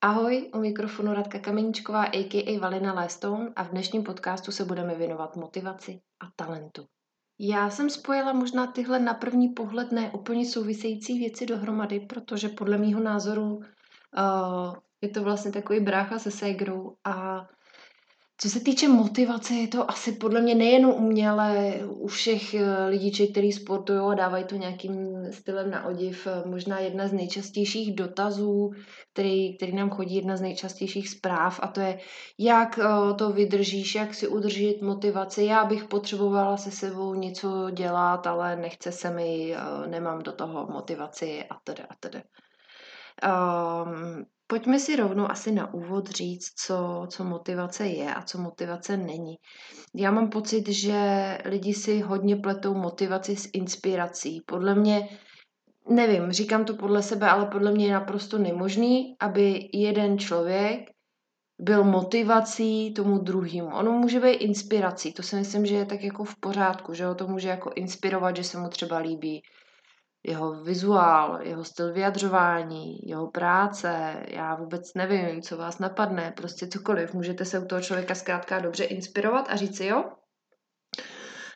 Ahoj, u mikrofonu Radka Kameničková, a.k.a. Valina Lestone a v dnešním podcastu se budeme věnovat motivaci a talentu. Já jsem spojila možná tyhle na první pohled ne úplně související věci dohromady, protože podle mýho názoru uh, je to vlastně takový brácha se ségrou a co se týče motivace, je to asi podle mě nejen u mě, ale u všech eh, lidí, kteří sportují a dávají to nějakým stylem na odiv. Eh, možná jedna z nejčastějších dotazů, který, který nám chodí, jedna z nejčastějších zpráv a to je, jak eh, to vydržíš, jak si udržet motivaci. Já bych potřebovala se sebou něco dělat, ale nechce se mi, nemám do toho motivaci a tedy a tedy. Um, Pojďme si rovnou asi na úvod říct, co, co motivace je a co motivace není. Já mám pocit, že lidi si hodně pletou motivaci s inspirací. Podle mě, nevím, říkám to podle sebe, ale podle mě je naprosto nemožný, aby jeden člověk byl motivací tomu druhému. Ono může být inspirací, to si myslím, že je tak jako v pořádku, že ho to může jako inspirovat, že se mu třeba líbí jeho vizuál, jeho styl vyjadřování, jeho práce, já vůbec nevím, co vás napadne, prostě cokoliv. Můžete se u toho člověka zkrátka dobře inspirovat a říct si, jo,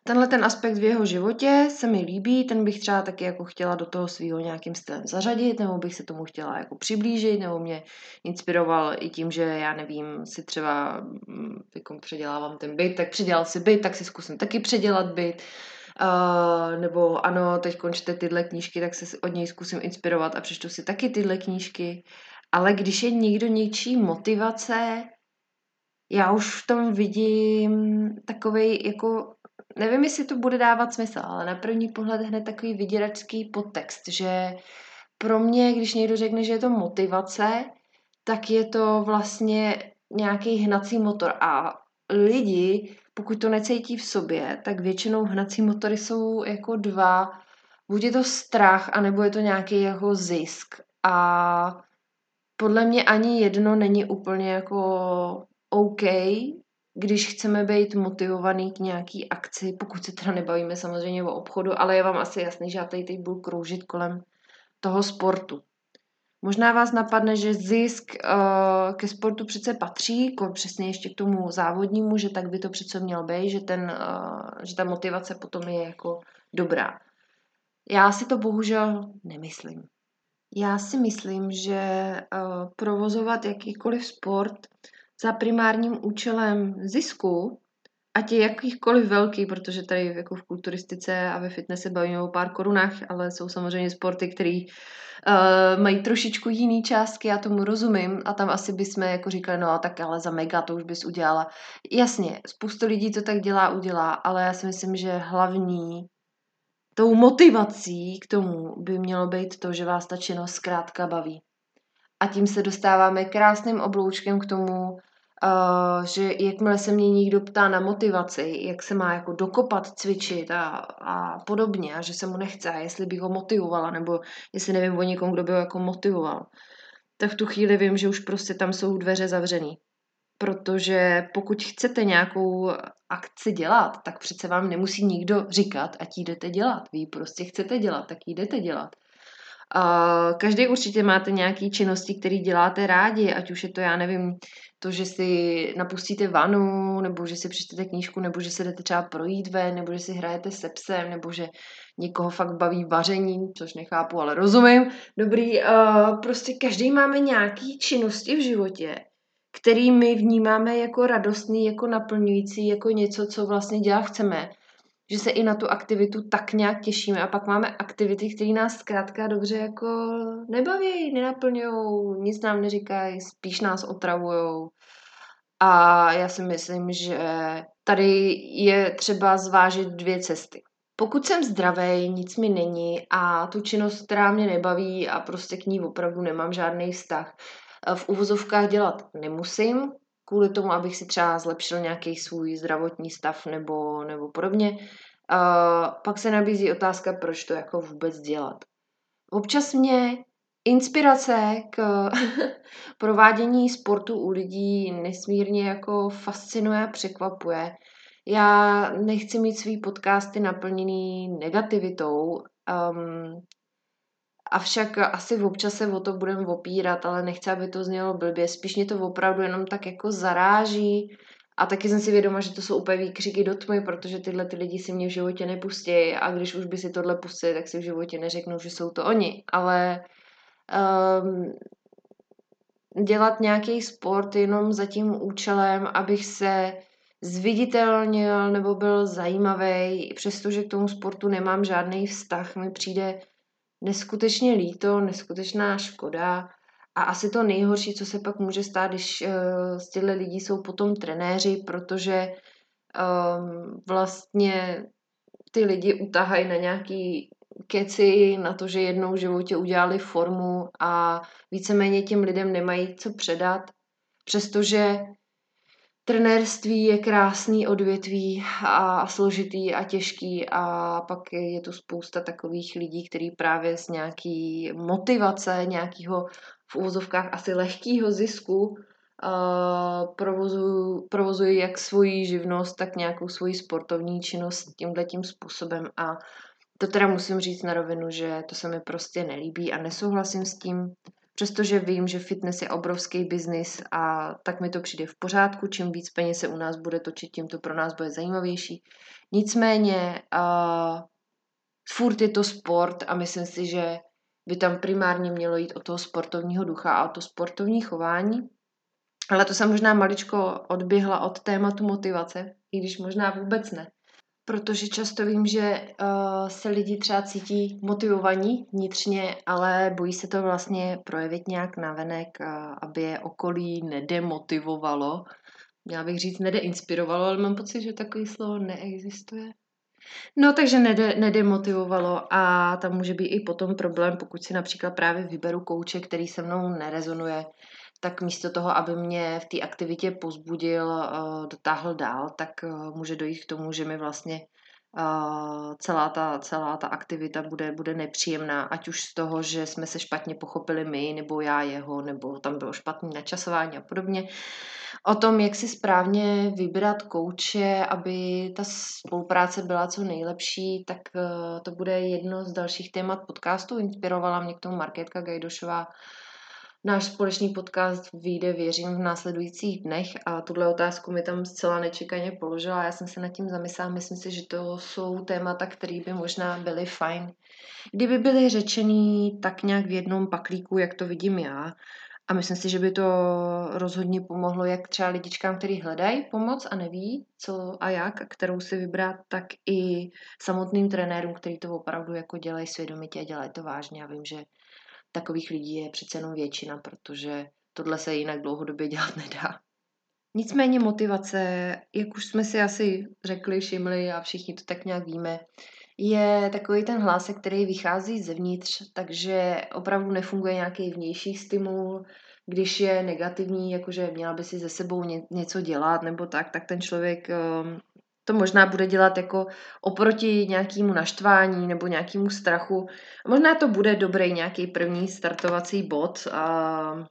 tenhle ten aspekt v jeho životě se mi líbí, ten bych třeba taky jako chtěla do toho svého nějakým stylem zařadit, nebo bych se tomu chtěla jako přiblížit, nebo mě inspiroval i tím, že já nevím, si třeba jako předělávám ten byt, tak předělal si byt, tak si zkusím taky předělat byt, Uh, nebo ano, teď končte tyhle knížky, tak se od něj zkusím inspirovat a přečtu si taky tyhle knížky. Ale když je někdo něčí motivace, já už v tom vidím takový jako, nevím, jestli to bude dávat smysl, ale na první pohled hned takový vyděračský podtext, že pro mě, když někdo řekne, že je to motivace, tak je to vlastně nějaký hnací motor a lidi pokud to necítí v sobě, tak většinou hnací motory jsou jako dva. Buď je to strach, anebo je to nějaký jako zisk. A podle mě ani jedno není úplně jako OK, když chceme být motivovaný k nějaký akci, pokud se teda nebavíme samozřejmě o obchodu, ale je vám asi jasný, že já tady teď budu kroužit kolem toho sportu. Možná vás napadne, že zisk uh, ke sportu přece patří, přesně ještě k tomu závodnímu, že tak by to přece měl být, že, ten, uh, že ta motivace potom je jako dobrá. Já si to bohužel nemyslím. Já si myslím, že uh, provozovat jakýkoliv sport za primárním účelem zisku, ať je jakýchkoliv velký, protože tady jako v kulturistice a ve fitness se bavíme o pár korunách, ale jsou samozřejmě sporty, které uh, mají trošičku jiný částky, já tomu rozumím a tam asi bychom jako říkali, no tak ale za mega to už bys udělala. Jasně, spoustu lidí to tak dělá, udělá, ale já si myslím, že hlavní tou motivací k tomu by mělo být to, že vás ta činnost zkrátka baví. A tím se dostáváme krásným obloučkem k tomu, Uh, že jakmile se mě někdo ptá na motivaci, jak se má jako dokopat, cvičit a, a podobně, a že se mu nechce, a jestli bych ho motivovala, nebo jestli nevím o někom, kdo by ho jako motivoval, tak v tu chvíli vím, že už prostě tam jsou dveře zavřený. Protože pokud chcete nějakou akci dělat, tak přece vám nemusí nikdo říkat, ať jdete dělat. Vy prostě chcete dělat, tak jdete dělat. Každý určitě máte nějaké činnosti, které děláte rádi, ať už je to, já nevím, to, že si napustíte vanu, nebo že si přečtete knížku, nebo že se jdete třeba projít ven, nebo že si hrajete se psem, nebo že někoho fakt baví vaření, což nechápu, ale rozumím. Dobrý, uh, prostě každý máme nějaké činnosti v životě, který my vnímáme jako radostný, jako naplňující, jako něco, co vlastně dělat chceme že se i na tu aktivitu tak nějak těšíme a pak máme aktivity, které nás zkrátka dobře jako nebaví, nenaplňují, nic nám neříkají, spíš nás otravují. A já si myslím, že tady je třeba zvážit dvě cesty. Pokud jsem zdravý, nic mi není a tu činnost, která mě nebaví a prostě k ní opravdu nemám žádný vztah, v uvozovkách dělat nemusím, kvůli tomu, abych si třeba zlepšil nějaký svůj zdravotní stav nebo, nebo podobně. Uh, pak se nabízí otázka, proč to jako vůbec dělat. Občas mě inspirace k provádění sportu u lidí nesmírně jako fascinuje a překvapuje. Já nechci mít svý podcasty naplněný negativitou, um, Avšak asi občas se o to budeme opírat, ale nechci, aby to znělo blbě. Spíš mě to opravdu jenom tak jako zaráží. A taky jsem si vědoma, že to jsou úplně výkřiky do tmy, protože tyhle ty lidi si mě v životě nepustí a když už by si tohle pustili, tak si v životě neřeknou, že jsou to oni. Ale um, dělat nějaký sport jenom za tím účelem, abych se zviditelnil nebo byl zajímavý, přestože k tomu sportu nemám žádný vztah, mi přijde neskutečně líto, neskutečná škoda. A asi to nejhorší, co se pak může stát, když uh, z těchto lidí jsou potom trenéři, protože um, vlastně ty lidi utahají na nějaký keci, na to, že jednou v životě udělali formu a víceméně těm lidem nemají co předat, přestože trenérství je krásný odvětví a složitý a těžký a pak je tu spousta takových lidí, kteří právě z nějaký motivace, nějakého v úvozovkách asi lehkého zisku uh, provozují, provozují jak svoji živnost, tak nějakou svoji sportovní činnost tímhle tím způsobem. A to teda musím říct na rovinu, že to se mi prostě nelíbí a nesouhlasím s tím, přestože vím, že fitness je obrovský biznis a tak mi to přijde v pořádku, čím víc peněz se u nás bude točit, tím to pro nás bude zajímavější. Nicméně uh, furt je to sport a myslím si, že by tam primárně mělo jít o toho sportovního ducha a o to sportovní chování. Ale to jsem možná maličko odběhla od tématu motivace, i když možná vůbec ne protože často vím, že uh, se lidi třeba cítí motivovaní vnitřně, ale bojí se to vlastně projevit nějak navenek, uh, aby je okolí nedemotivovalo. Měla bych říct nedeinspirovalo, ale mám pocit, že takový slovo neexistuje. No, takže nede, nedemotivovalo a tam může být i potom problém, pokud si například právě vyberu kouče, který se mnou nerezonuje, tak místo toho, aby mě v té aktivitě pozbudil, uh, dotáhl dál, tak uh, může dojít k tomu, že mi vlastně uh, celá, ta, celá ta aktivita bude, bude nepříjemná, ať už z toho, že jsme se špatně pochopili my, nebo já jeho, nebo tam bylo špatné načasování a podobně. O tom, jak si správně vybrat kouče, aby ta spolupráce byla co nejlepší, tak to bude jedno z dalších témat podcastu. Inspirovala mě k tomu Markétka Gajdošová, Náš společný podcast vyjde, věřím, v následujících dnech a tuhle otázku mi tam zcela nečekaně položila. Já jsem se nad tím zamyslela, myslím si, že to jsou témata, které by možná byly fajn. Kdyby byly řečený tak nějak v jednom paklíku, jak to vidím já, a myslím si, že by to rozhodně pomohlo jak třeba lidičkám, kteří hledají pomoc a neví, co a jak, kterou si vybrat, tak i samotným trenérům, kteří to opravdu jako dělají svědomitě a dělají to vážně. Já vím, že takových lidí je přece jenom většina, protože tohle se jinak dlouhodobě dělat nedá. Nicméně motivace, jak už jsme si asi řekli, všimli a všichni to tak nějak víme, je takový ten hlásek, který vychází zevnitř, takže opravdu nefunguje nějaký vnější stimul. Když je negativní, jakože měla by si ze sebou něco dělat nebo tak, tak ten člověk ehm, to možná bude dělat jako oproti nějakému naštvání nebo nějakému strachu. Možná to bude dobrý nějaký první startovací bod a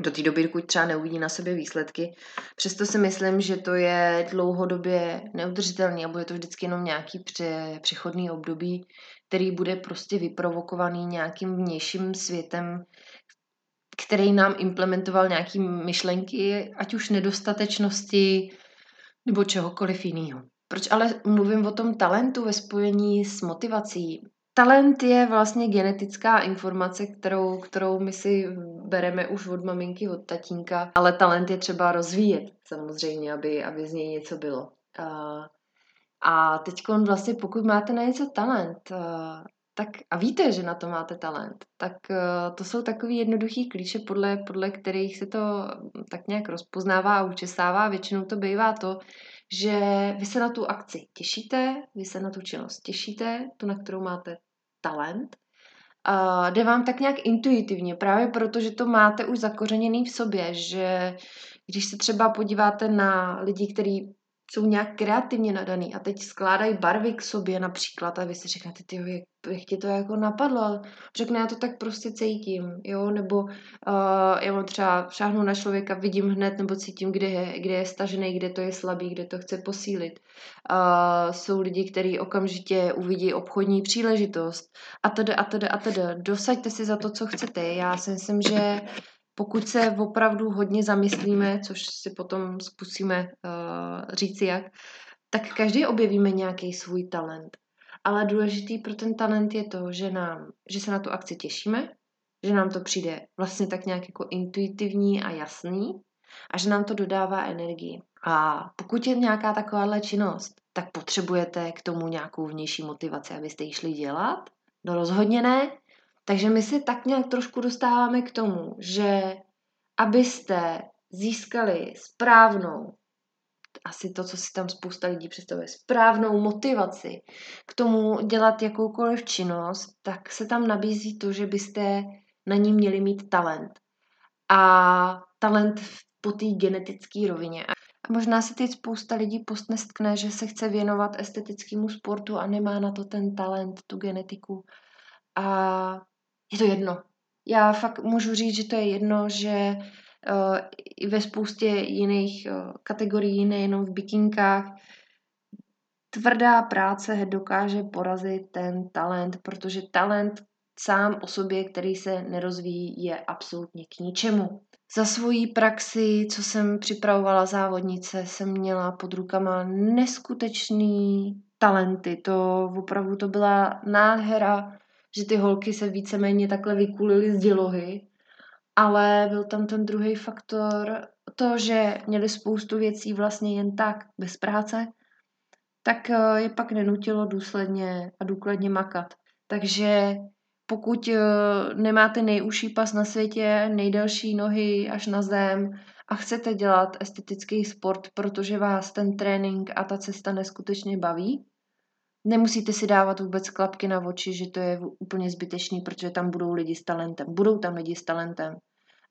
do té doby, dokud třeba neuvidí na sebe výsledky. Přesto si myslím, že to je dlouhodobě neudržitelný a bude to vždycky jenom nějaký pře, přechodný období, který bude prostě vyprovokovaný nějakým vnějším světem, který nám implementoval nějaké myšlenky, ať už nedostatečnosti, nebo čehokoliv jiného. Proč ale mluvím o tom talentu ve spojení s motivací? Talent je vlastně genetická informace, kterou, kterou my si bereme už od maminky, od tatínka, ale talent je třeba rozvíjet samozřejmě, aby, aby z něj něco bylo. A, teď vlastně pokud máte na něco talent, tak a víte, že na to máte talent, tak to jsou takový jednoduchý klíče, podle, podle kterých se to tak nějak rozpoznává a učesává. Většinou to bývá to, že vy se na tu akci těšíte, vy se na tu činnost těšíte, tu, na kterou máte talent, a jde vám tak nějak intuitivně, právě proto, že to máte už zakořeněný v sobě, že když se třeba podíváte na lidi, kteří jsou nějak kreativně nadaný a teď skládají barvy k sobě například a vy si řeknete, ty jak, jak ti to jako napadlo, řekne, já to tak prostě cítím, jo, nebo uh, já mám třeba šáhnu na člověka, vidím hned, nebo cítím, kde je, kde je stažený, kde to je slabý, kde to chce posílit. Uh, jsou lidi, kteří okamžitě uvidí obchodní příležitost a tedy a tedy a tedy. Dosaďte si za to, co chcete. Já si myslím, že pokud se opravdu hodně zamyslíme, což si potom zkusíme uh, říct jak, tak každý objevíme nějaký svůj talent. Ale důležitý pro ten talent je to, že, nám, že se na tu akci těšíme, že nám to přijde vlastně tak nějak jako intuitivní a jasný a že nám to dodává energii. A pokud je nějaká takováhle činnost, tak potřebujete k tomu nějakou vnější motivaci, abyste ji šli dělat? No rozhodně ne, takže my se tak nějak trošku dostáváme k tomu, že abyste získali správnou, asi to, co si tam spousta lidí představuje, správnou motivaci k tomu dělat jakoukoliv činnost, tak se tam nabízí to, že byste na ní měli mít talent. A talent po té genetické rovině. A možná se teď spousta lidí postnestkne, že se chce věnovat estetickému sportu a nemá na to ten talent, tu genetiku. A je to jedno. Já fakt můžu říct, že to je jedno, že uh, i ve spoustě jiných uh, kategorií, nejenom v bikinkách, tvrdá práce dokáže porazit ten talent, protože talent sám o sobě, který se nerozvíjí, je absolutně k ničemu. Za svoji praxi, co jsem připravovala závodnice, jsem měla pod rukama neskutečný talenty. To opravdu to byla nádhera že ty holky se víceméně takhle vykulily z dělohy, ale byl tam ten druhý faktor, to, že měli spoustu věcí vlastně jen tak, bez práce, tak eh, je pak nenutilo důsledně a důkladně makat. Takže pokud eh, nemáte nejužší pas na světě, nejdelší nohy až na zem a chcete dělat estetický sport, protože vás ten trénink a ta cesta neskutečně baví, Nemusíte si dávat vůbec klapky na oči, že to je úplně zbytečný, protože tam budou lidi s talentem. Budou tam lidi s talentem.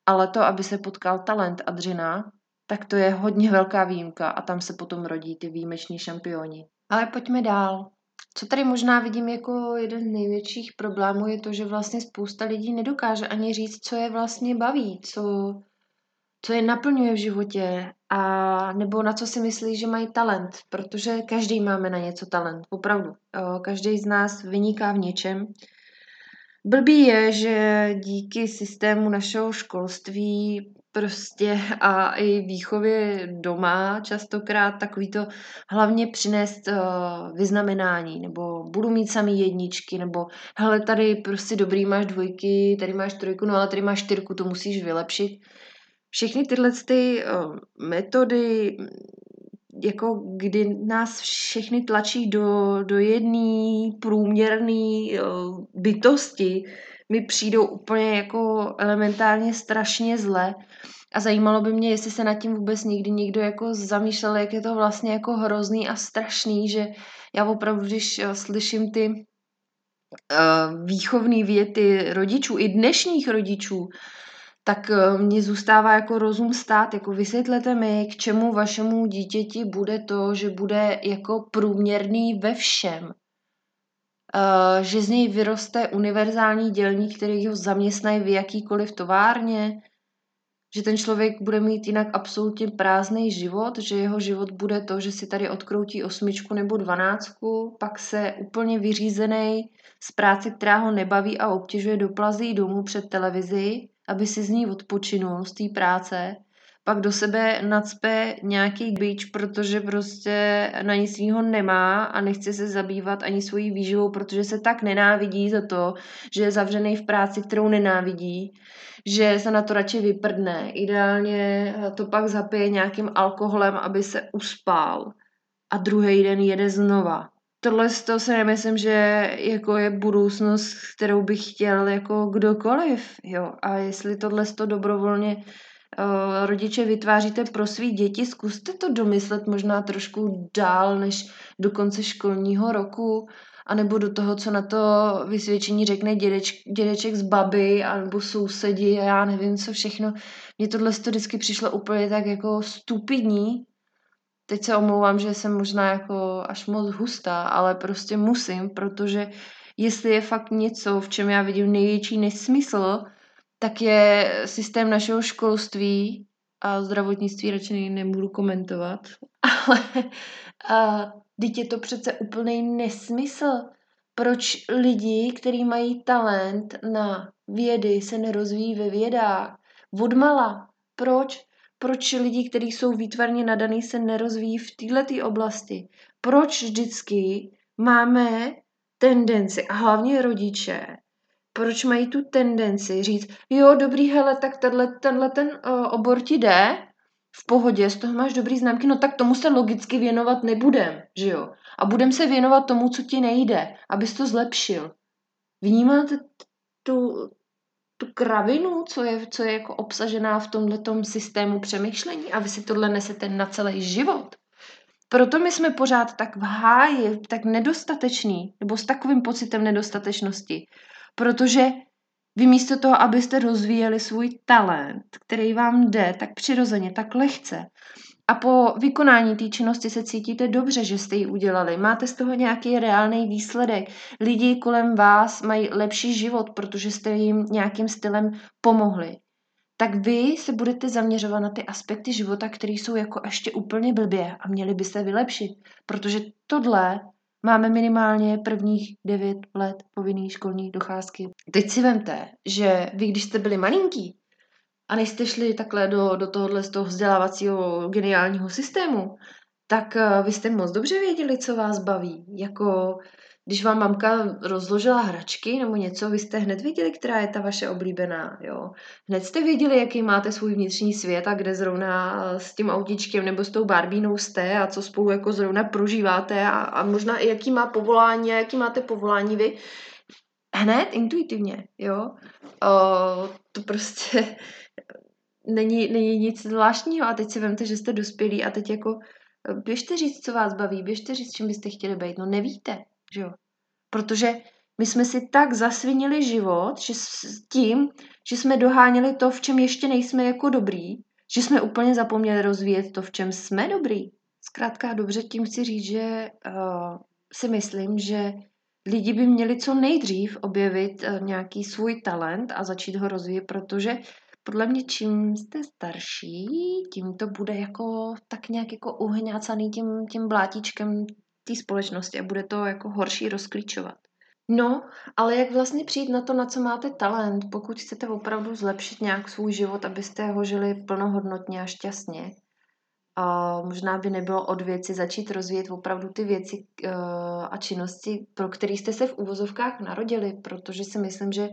Ale to, aby se potkal talent a dřina, tak to je hodně velká výjimka a tam se potom rodí ty výjimeční šampioni. Ale pojďme dál. Co tady možná vidím jako jeden z největších problémů je to, že vlastně spousta lidí nedokáže ani říct, co je vlastně baví, co, co je naplňuje v životě a nebo na co si myslí, že mají talent, protože každý máme na něco talent, opravdu. Každý z nás vyniká v něčem. Blbý je, že díky systému našeho školství prostě a i výchově doma častokrát takový to hlavně přinést uh, vyznamenání, nebo budu mít samý jedničky, nebo hele, tady prostě dobrý máš dvojky, tady máš trojku, no ale tady máš čtyřku, to musíš vylepšit všechny tyhle ty metody, jako kdy nás všechny tlačí do, do jedné průměrné bytosti, mi přijdou úplně jako elementárně strašně zle. A zajímalo by mě, jestli se nad tím vůbec někdy někdo jako zamýšlel, jak je to vlastně jako hrozný a strašný, že já opravdu, když slyším ty uh, výchovné věty rodičů, i dnešních rodičů, tak eh, mě zůstává jako rozum stát, jako vysvětlete mi, k čemu vašemu dítěti bude to, že bude jako průměrný ve všem. Uh, že z něj vyroste univerzální dělník, který ho zaměstnají v jakýkoliv továrně, že ten člověk bude mít jinak absolutně prázdný život, že jeho život bude to, že si tady odkroutí osmičku nebo dvanáctku, pak se úplně vyřízený z práce, která ho nebaví a obtěžuje, doplazí domů před televizi aby si z ní odpočinul, z té práce, pak do sebe nadspe nějaký bič, protože prostě na nic svýho nemá a nechce se zabývat ani svojí výživou, protože se tak nenávidí za to, že je zavřený v práci, kterou nenávidí, že se na to radši vyprdne. Ideálně to pak zapije nějakým alkoholem, aby se uspál a druhý den jede znova tohle to si nemyslím, že jako je budoucnost, kterou bych chtěl jako kdokoliv, jo. A jestli tohle to dobrovolně uh, rodiče vytváříte pro svý děti, zkuste to domyslet možná trošku dál než do konce školního roku, anebo do toho, co na to vysvědčení řekne dědeč, dědeček z baby, anebo sousedi a já nevím co všechno. Mně tohle to vždycky přišlo úplně tak jako stupidní, teď se omlouvám, že jsem možná jako až moc hustá, ale prostě musím, protože jestli je fakt něco, v čem já vidím největší nesmysl, tak je systém našeho školství a zdravotnictví radši nebudu komentovat, ale a, teď je to přece úplný nesmysl. Proč lidi, kteří mají talent na vědy, se nerozvíjí ve vědách? Odmala. Proč? Proč lidi, kteří jsou výtvarně nadaný, se nerozvíjí v této oblasti? Proč vždycky máme tendenci, a hlavně rodiče, proč mají tu tendenci říct, jo, dobrý, hele, tak tenhle, tenhle ten uh, obor ti jde, v pohodě, z toho máš dobrý známky, no tak tomu se logicky věnovat nebudem, že jo? A budem se věnovat tomu, co ti nejde, abys to zlepšil. Vnímáte tu, tu kravinu, co je, co je jako obsažená v tomhle systému přemýšlení a vy si tohle nesete na celý život. Proto my jsme pořád tak v háji, tak nedostateční, nebo s takovým pocitem nedostatečnosti. Protože vy místo toho, abyste rozvíjeli svůj talent, který vám jde tak přirozeně, tak lehce, a po vykonání té činnosti se cítíte dobře, že jste ji udělali. Máte z toho nějaký reálný výsledek. Lidi kolem vás mají lepší život, protože jste jim nějakým stylem pomohli. Tak vy se budete zaměřovat na ty aspekty života, které jsou jako ještě úplně blbě a měli by se vylepšit. Protože tohle máme minimálně prvních devět let povinný školní docházky. Teď si vemte, že vy, když jste byli malinký, a než jste šli takhle do, do tohohle z toho vzdělávacího geniálního systému, tak uh, vy jste moc dobře věděli, co vás baví. Jako když vám mamka rozložila hračky nebo něco, vy jste hned věděli, která je ta vaše oblíbená, jo. Hned jste věděli, jaký máte svůj vnitřní svět a kde zrovna s tím autičkem nebo s tou barbínou jste a co spolu jako zrovna prožíváte a, a možná i jaký má povolání a jaký máte povolání vy. Hned, intuitivně, jo. O, to prostě není, není nic zvláštního a teď si vemte, že jste dospělí a teď jako běžte říct, co vás baví, běžte říct, čím byste chtěli být. No nevíte, že jo. Protože my jsme si tak zasvinili život, že s tím, že jsme doháněli to, v čem ještě nejsme jako dobrý, že jsme úplně zapomněli rozvíjet to, v čem jsme dobrý. Zkrátka dobře tím chci říct, že uh, si myslím, že lidi by měli co nejdřív objevit uh, nějaký svůj talent a začít ho rozvíjet, protože podle mě čím jste starší, tím to bude jako tak nějak jako uhňácaný tím, tím blátíčkem té společnosti a bude to jako horší rozklíčovat. No, ale jak vlastně přijít na to, na co máte talent, pokud chcete opravdu zlepšit nějak svůj život, abyste ho žili plnohodnotně a šťastně. A možná by nebylo od věci začít rozvíjet opravdu ty věci uh, a činnosti, pro které jste se v úvozovkách narodili, protože si myslím, že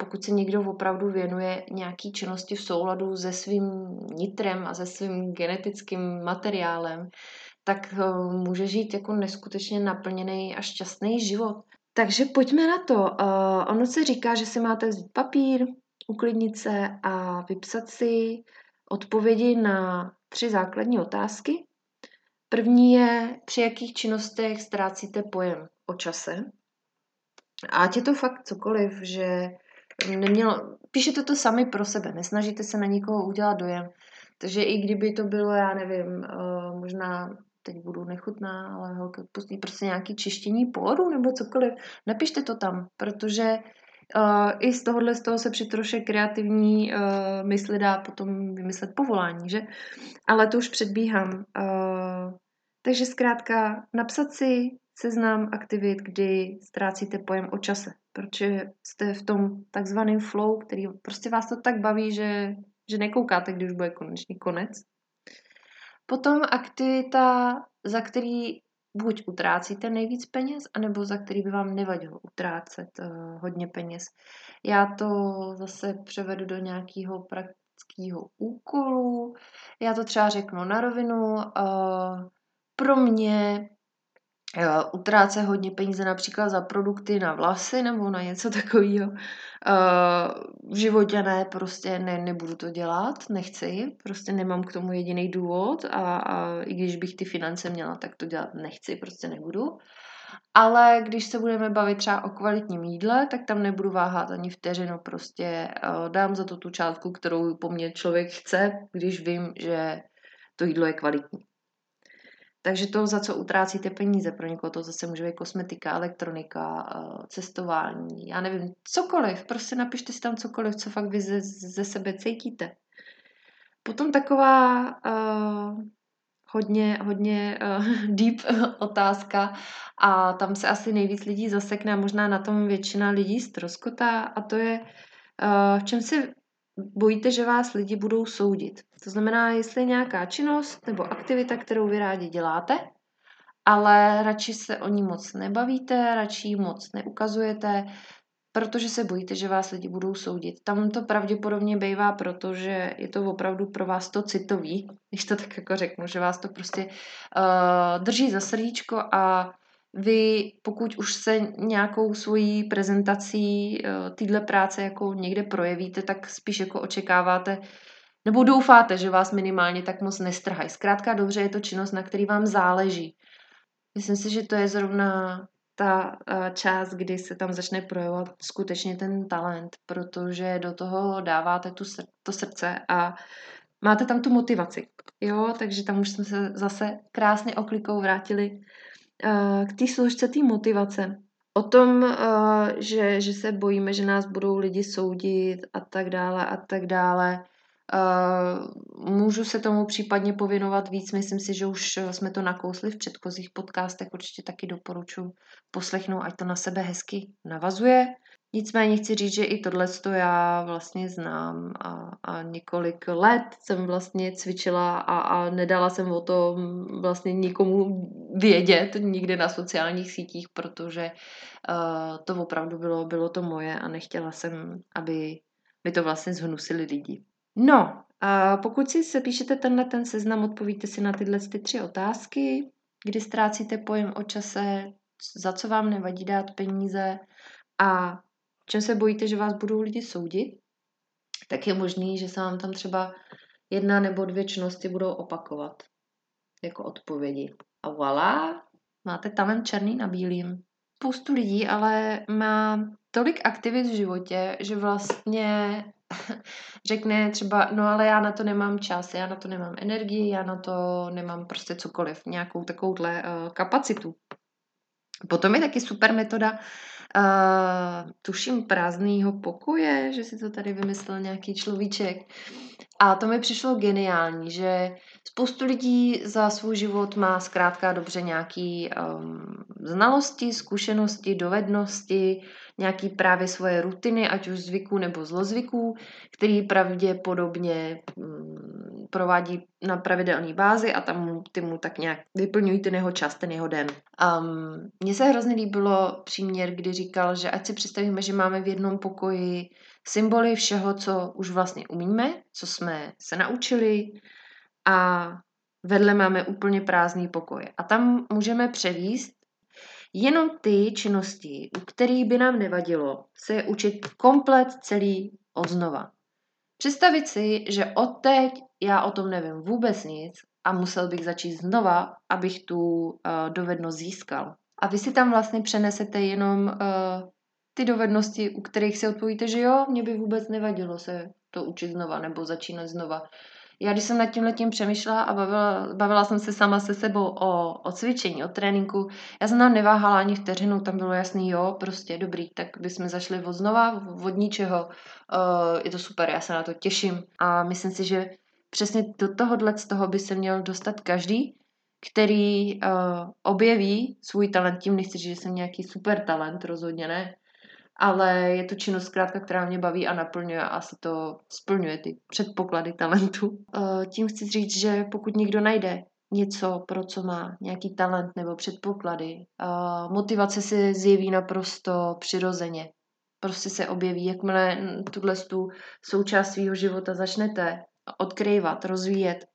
pokud se někdo opravdu věnuje nějaký činnosti v souladu se svým nitrem a se svým genetickým materiálem, tak uh, může žít jako neskutečně naplněný a šťastný život. Takže pojďme na to. Uh, ono se říká, že si máte vzít papír, uklidnit se a vypsat si odpovědi na tři základní otázky. První je, při jakých činnostech ztrácíte pojem o čase. Ať je to fakt cokoliv, že nemělo, píšete to sami pro sebe, nesnažíte se na nikoho udělat dojem. Takže i kdyby to bylo, já nevím, uh, možná teď budu nechutná, ale holky odpustí prostě nějaký čištění plodu nebo cokoliv, napište to tam, protože uh, i z tohohle z toho se při troše kreativní uh, mysli dá potom vymyslet povolání, že? Ale to už předbíhám. Uh, takže zkrátka napsat si seznam aktivit, kdy ztrácíte pojem o čase, protože jste v tom takzvaném flow, který prostě vás to tak baví, že, že nekoukáte, když už bude konečný konec. Potom aktivita, za který buď utrácíte nejvíc peněz, anebo za který by vám nevadilo utrácet uh, hodně peněz. Já to zase převedu do nějakého praktického úkolu. Já to třeba řeknu na rovinu. Uh, pro mě utráce hodně peníze například za produkty na vlasy nebo na něco takového. Uh, v životě ne, prostě ne, nebudu to dělat, nechci, prostě nemám k tomu jediný důvod a, a i když bych ty finance měla, tak to dělat nechci, prostě nebudu. Ale když se budeme bavit třeba o kvalitním jídle, tak tam nebudu váhat ani vteřinu, prostě uh, dám za to tu částku, kterou po mně člověk chce, když vím, že to jídlo je kvalitní. Takže to, za co utrácíte peníze, pro někoho to zase může být kosmetika, elektronika, eh, cestování, já nevím, cokoliv, prostě napište si tam cokoliv, co fakt vy ze, ze sebe cítíte. Potom taková uh, hodně, hodně uh, deep otázka a tam se asi nejvíc lidí zasekne a možná na tom většina lidí ztroskotá a to je, uh, v čem se bojíte, že vás lidi budou soudit. To znamená, jestli je nějaká činnost nebo aktivita, kterou vy rádi děláte, ale radši se o ní moc nebavíte, radši ji moc neukazujete, protože se bojíte, že vás lidi budou soudit. Tam to pravděpodobně bývá, protože je to opravdu pro vás to citový, když to tak jako řeknu, že vás to prostě uh, drží za srdíčko a vy, pokud už se nějakou svojí prezentací uh, týhle práce jako někde projevíte, tak spíš jako očekáváte, nebo doufáte, že vás minimálně tak moc nestrhají. Zkrátka dobře je to činnost, na který vám záleží. Myslím si, že to je zrovna ta část, kdy se tam začne projevovat skutečně ten talent, protože do toho dáváte tu sr- to srdce a máte tam tu motivaci. Jo, takže tam už jsme se zase krásně oklikou vrátili k té složce té motivace. O tom, uh, že, že se bojíme, že nás budou lidi soudit a tak dále a tak dále. Uh, můžu se tomu případně pověnovat víc, myslím si, že už jsme to nakousli v předchozích podcastech, určitě taky doporučuji poslechnout, ať to na sebe hezky navazuje. Nicméně chci říct, že i tohle já vlastně znám a, a několik let jsem vlastně cvičila a, a nedala jsem o tom vlastně nikomu vědět nikde na sociálních sítích, protože uh, to opravdu bylo, bylo to moje a nechtěla jsem, aby mi to vlastně zhnusili lidi. No, a pokud si se píšete tenhle ten seznam, odpovíte si na tyhle ty tři otázky, kdy ztrácíte pojem o čase, za co vám nevadí dát peníze a čem se bojíte, že vás budou lidi soudit, tak je možný, že se vám tam třeba jedna nebo dvě činnosti budou opakovat jako odpovědi. A voilà, máte talent černý na bílým. Spoustu lidí ale má tolik aktivit v životě, že vlastně řekne třeba, no ale já na to nemám čas, já na to nemám energii, já na to nemám prostě cokoliv, nějakou takovouhle uh, kapacitu. Potom je taky super metoda, uh, tuším, prázdného pokoje, že si to tady vymyslel nějaký človíček. A to mi přišlo geniální, že spoustu lidí za svůj život má zkrátka dobře nějaký um, znalosti, zkušenosti, dovednosti, nějaký právě svoje rutiny, ať už zvyků nebo zlozvyků, který pravděpodobně um, provádí na pravidelné bázi a tam ty mu tak nějak vyplňují ten jeho čas, ten jeho den. Um, Mně se hrozně líbilo příměr, kdy říkal, že ať si představíme, že máme v jednom pokoji symboly všeho, co už vlastně umíme, co jsme se naučili a vedle máme úplně prázdný pokoj. A tam můžeme převíst jenom ty činnosti, u kterých by nám nevadilo se je učit komplet celý odznova. Představit si, že odteď já o tom nevím vůbec nic a musel bych začít znova, abych tu uh, dovednost získal. A vy si tam vlastně přenesete jenom uh, ty dovednosti, u kterých si odpovíte, že jo, mě by vůbec nevadilo se to učit znova nebo začínat znova. Já když jsem nad tím letím přemýšlela a bavila, bavila jsem se sama se sebou o, o cvičení, o tréninku, já jsem tam neváhala ani vteřinu, tam bylo jasný, jo, prostě dobrý, tak bychom zašli od znova, od ničeho, uh, je to super, já se na to těším a myslím si, že přesně do tohohle z toho by se měl dostat každý, který uh, objeví svůj talent, tím nechci říct, že jsem nějaký super talent, rozhodně ne, ale je to činnost zkrátka, která mě baví a naplňuje a asi to splňuje ty předpoklady talentu. Eh, tím chci říct, že pokud někdo najde něco, pro co má nějaký talent nebo předpoklady, eh, motivace se zjeví naprosto přirozeně. Prostě se objeví, jakmile tuhle tu součást svého života začnete odkryvat, rozvíjet,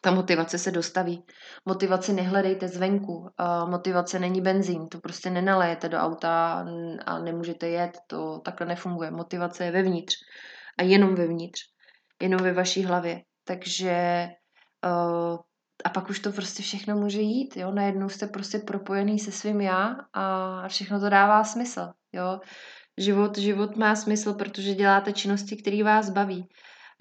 ta motivace se dostaví. Motivaci nehledejte zvenku. Motivace není benzín, to prostě nenalejete do auta a nemůžete jet, to takhle nefunguje. Motivace je vevnitř a jenom vevnitř, jenom ve vaší hlavě. Takže a pak už to prostě všechno může jít, jo, najednou jste prostě propojený se svým já a všechno to dává smysl, jo. Život, život má smysl, protože děláte činnosti, které vás baví.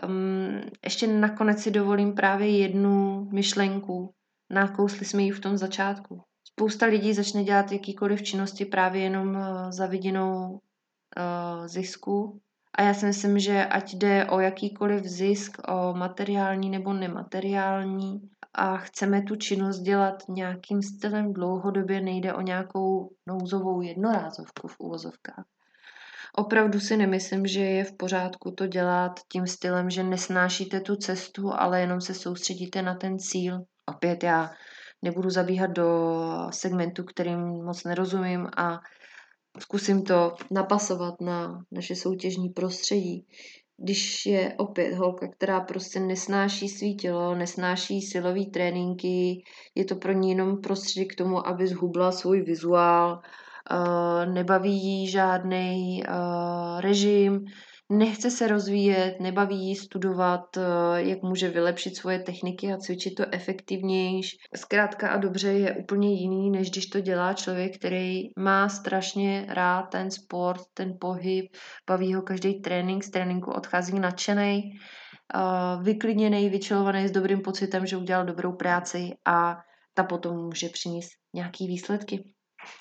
Um, ještě nakonec si dovolím právě jednu myšlenku Nakousli jsme ji v tom začátku. Spousta lidí začne dělat jakýkoliv činnosti právě jenom uh, za vidinou uh, zisku. A já si myslím, že ať jde o jakýkoliv zisk, o materiální nebo nemateriální, a chceme tu činnost dělat nějakým stylem dlouhodobě, nejde o nějakou nouzovou jednorázovku v uvozovkách. Opravdu si nemyslím, že je v pořádku to dělat tím stylem, že nesnášíte tu cestu, ale jenom se soustředíte na ten cíl. Opět já nebudu zabíhat do segmentu, kterým moc nerozumím a zkusím to napasovat na naše soutěžní prostředí když je opět holka, která prostě nesnáší svý tělo, nesnáší silový tréninky, je to pro ní jenom prostředí k tomu, aby zhubla svůj vizuál, nebaví jí žádný uh, režim, nechce se rozvíjet, nebaví jí studovat, eh, jak může vylepšit svoje techniky a cvičit to efektivnější. Zkrátka a dobře je úplně jiný, než když to dělá člověk, který má strašně rád ten sport, ten pohyb, baví ho každý trénink, z tréninku odchází nadšený, eh, vyklidněný, vyčilovaný s dobrým pocitem, že udělal dobrou práci a ta potom může přinést nějaký výsledky.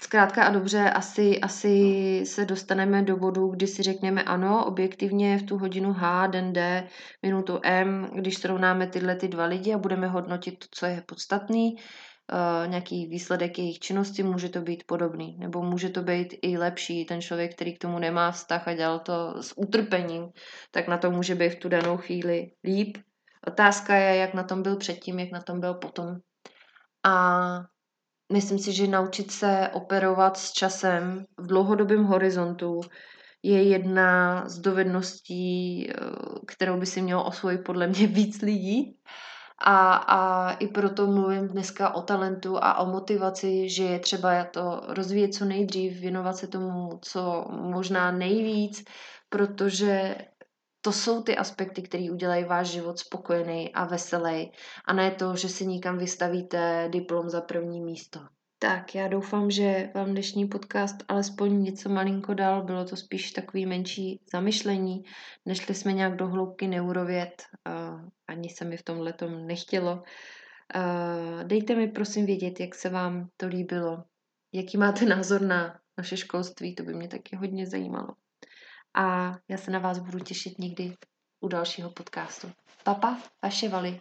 Zkrátka a dobře, asi, asi se dostaneme do bodu, kdy si řekneme ano, objektivně v tu hodinu H, den D, minutu M, když srovnáme tyhle ty dva lidi a budeme hodnotit to, co je podstatný, uh, nějaký výsledek jejich činnosti, může to být podobný, nebo může to být i lepší. Ten člověk, který k tomu nemá vztah a dělal to s utrpením, tak na to může být v tu danou chvíli líp. Otázka je, jak na tom byl předtím, jak na tom byl potom. A Myslím si, že naučit se operovat s časem v dlouhodobém horizontu je jedna z dovedností, eh, kterou by si mělo osvojit podle mě víc lidí. A, a i proto mluvím dneska o talentu a o motivaci, že je třeba to rozvíjet co nejdřív, věnovat se tomu co možná nejvíc, protože to jsou ty aspekty, které udělají váš život spokojený a veselý. A ne to, že si někam vystavíte diplom za první místo. Tak, já doufám, že vám dnešní podcast alespoň něco malinko dal. Bylo to spíš takový menší zamyšlení. Nešli jsme nějak do hloubky neurověd. Ani se mi v tom letom nechtělo. Dejte mi prosím vědět, jak se vám to líbilo. Jaký máte názor na naše školství, to by mě taky hodně zajímalo a já se na vás budu těšit někdy u dalšího podcastu. Papa, vaše Vali.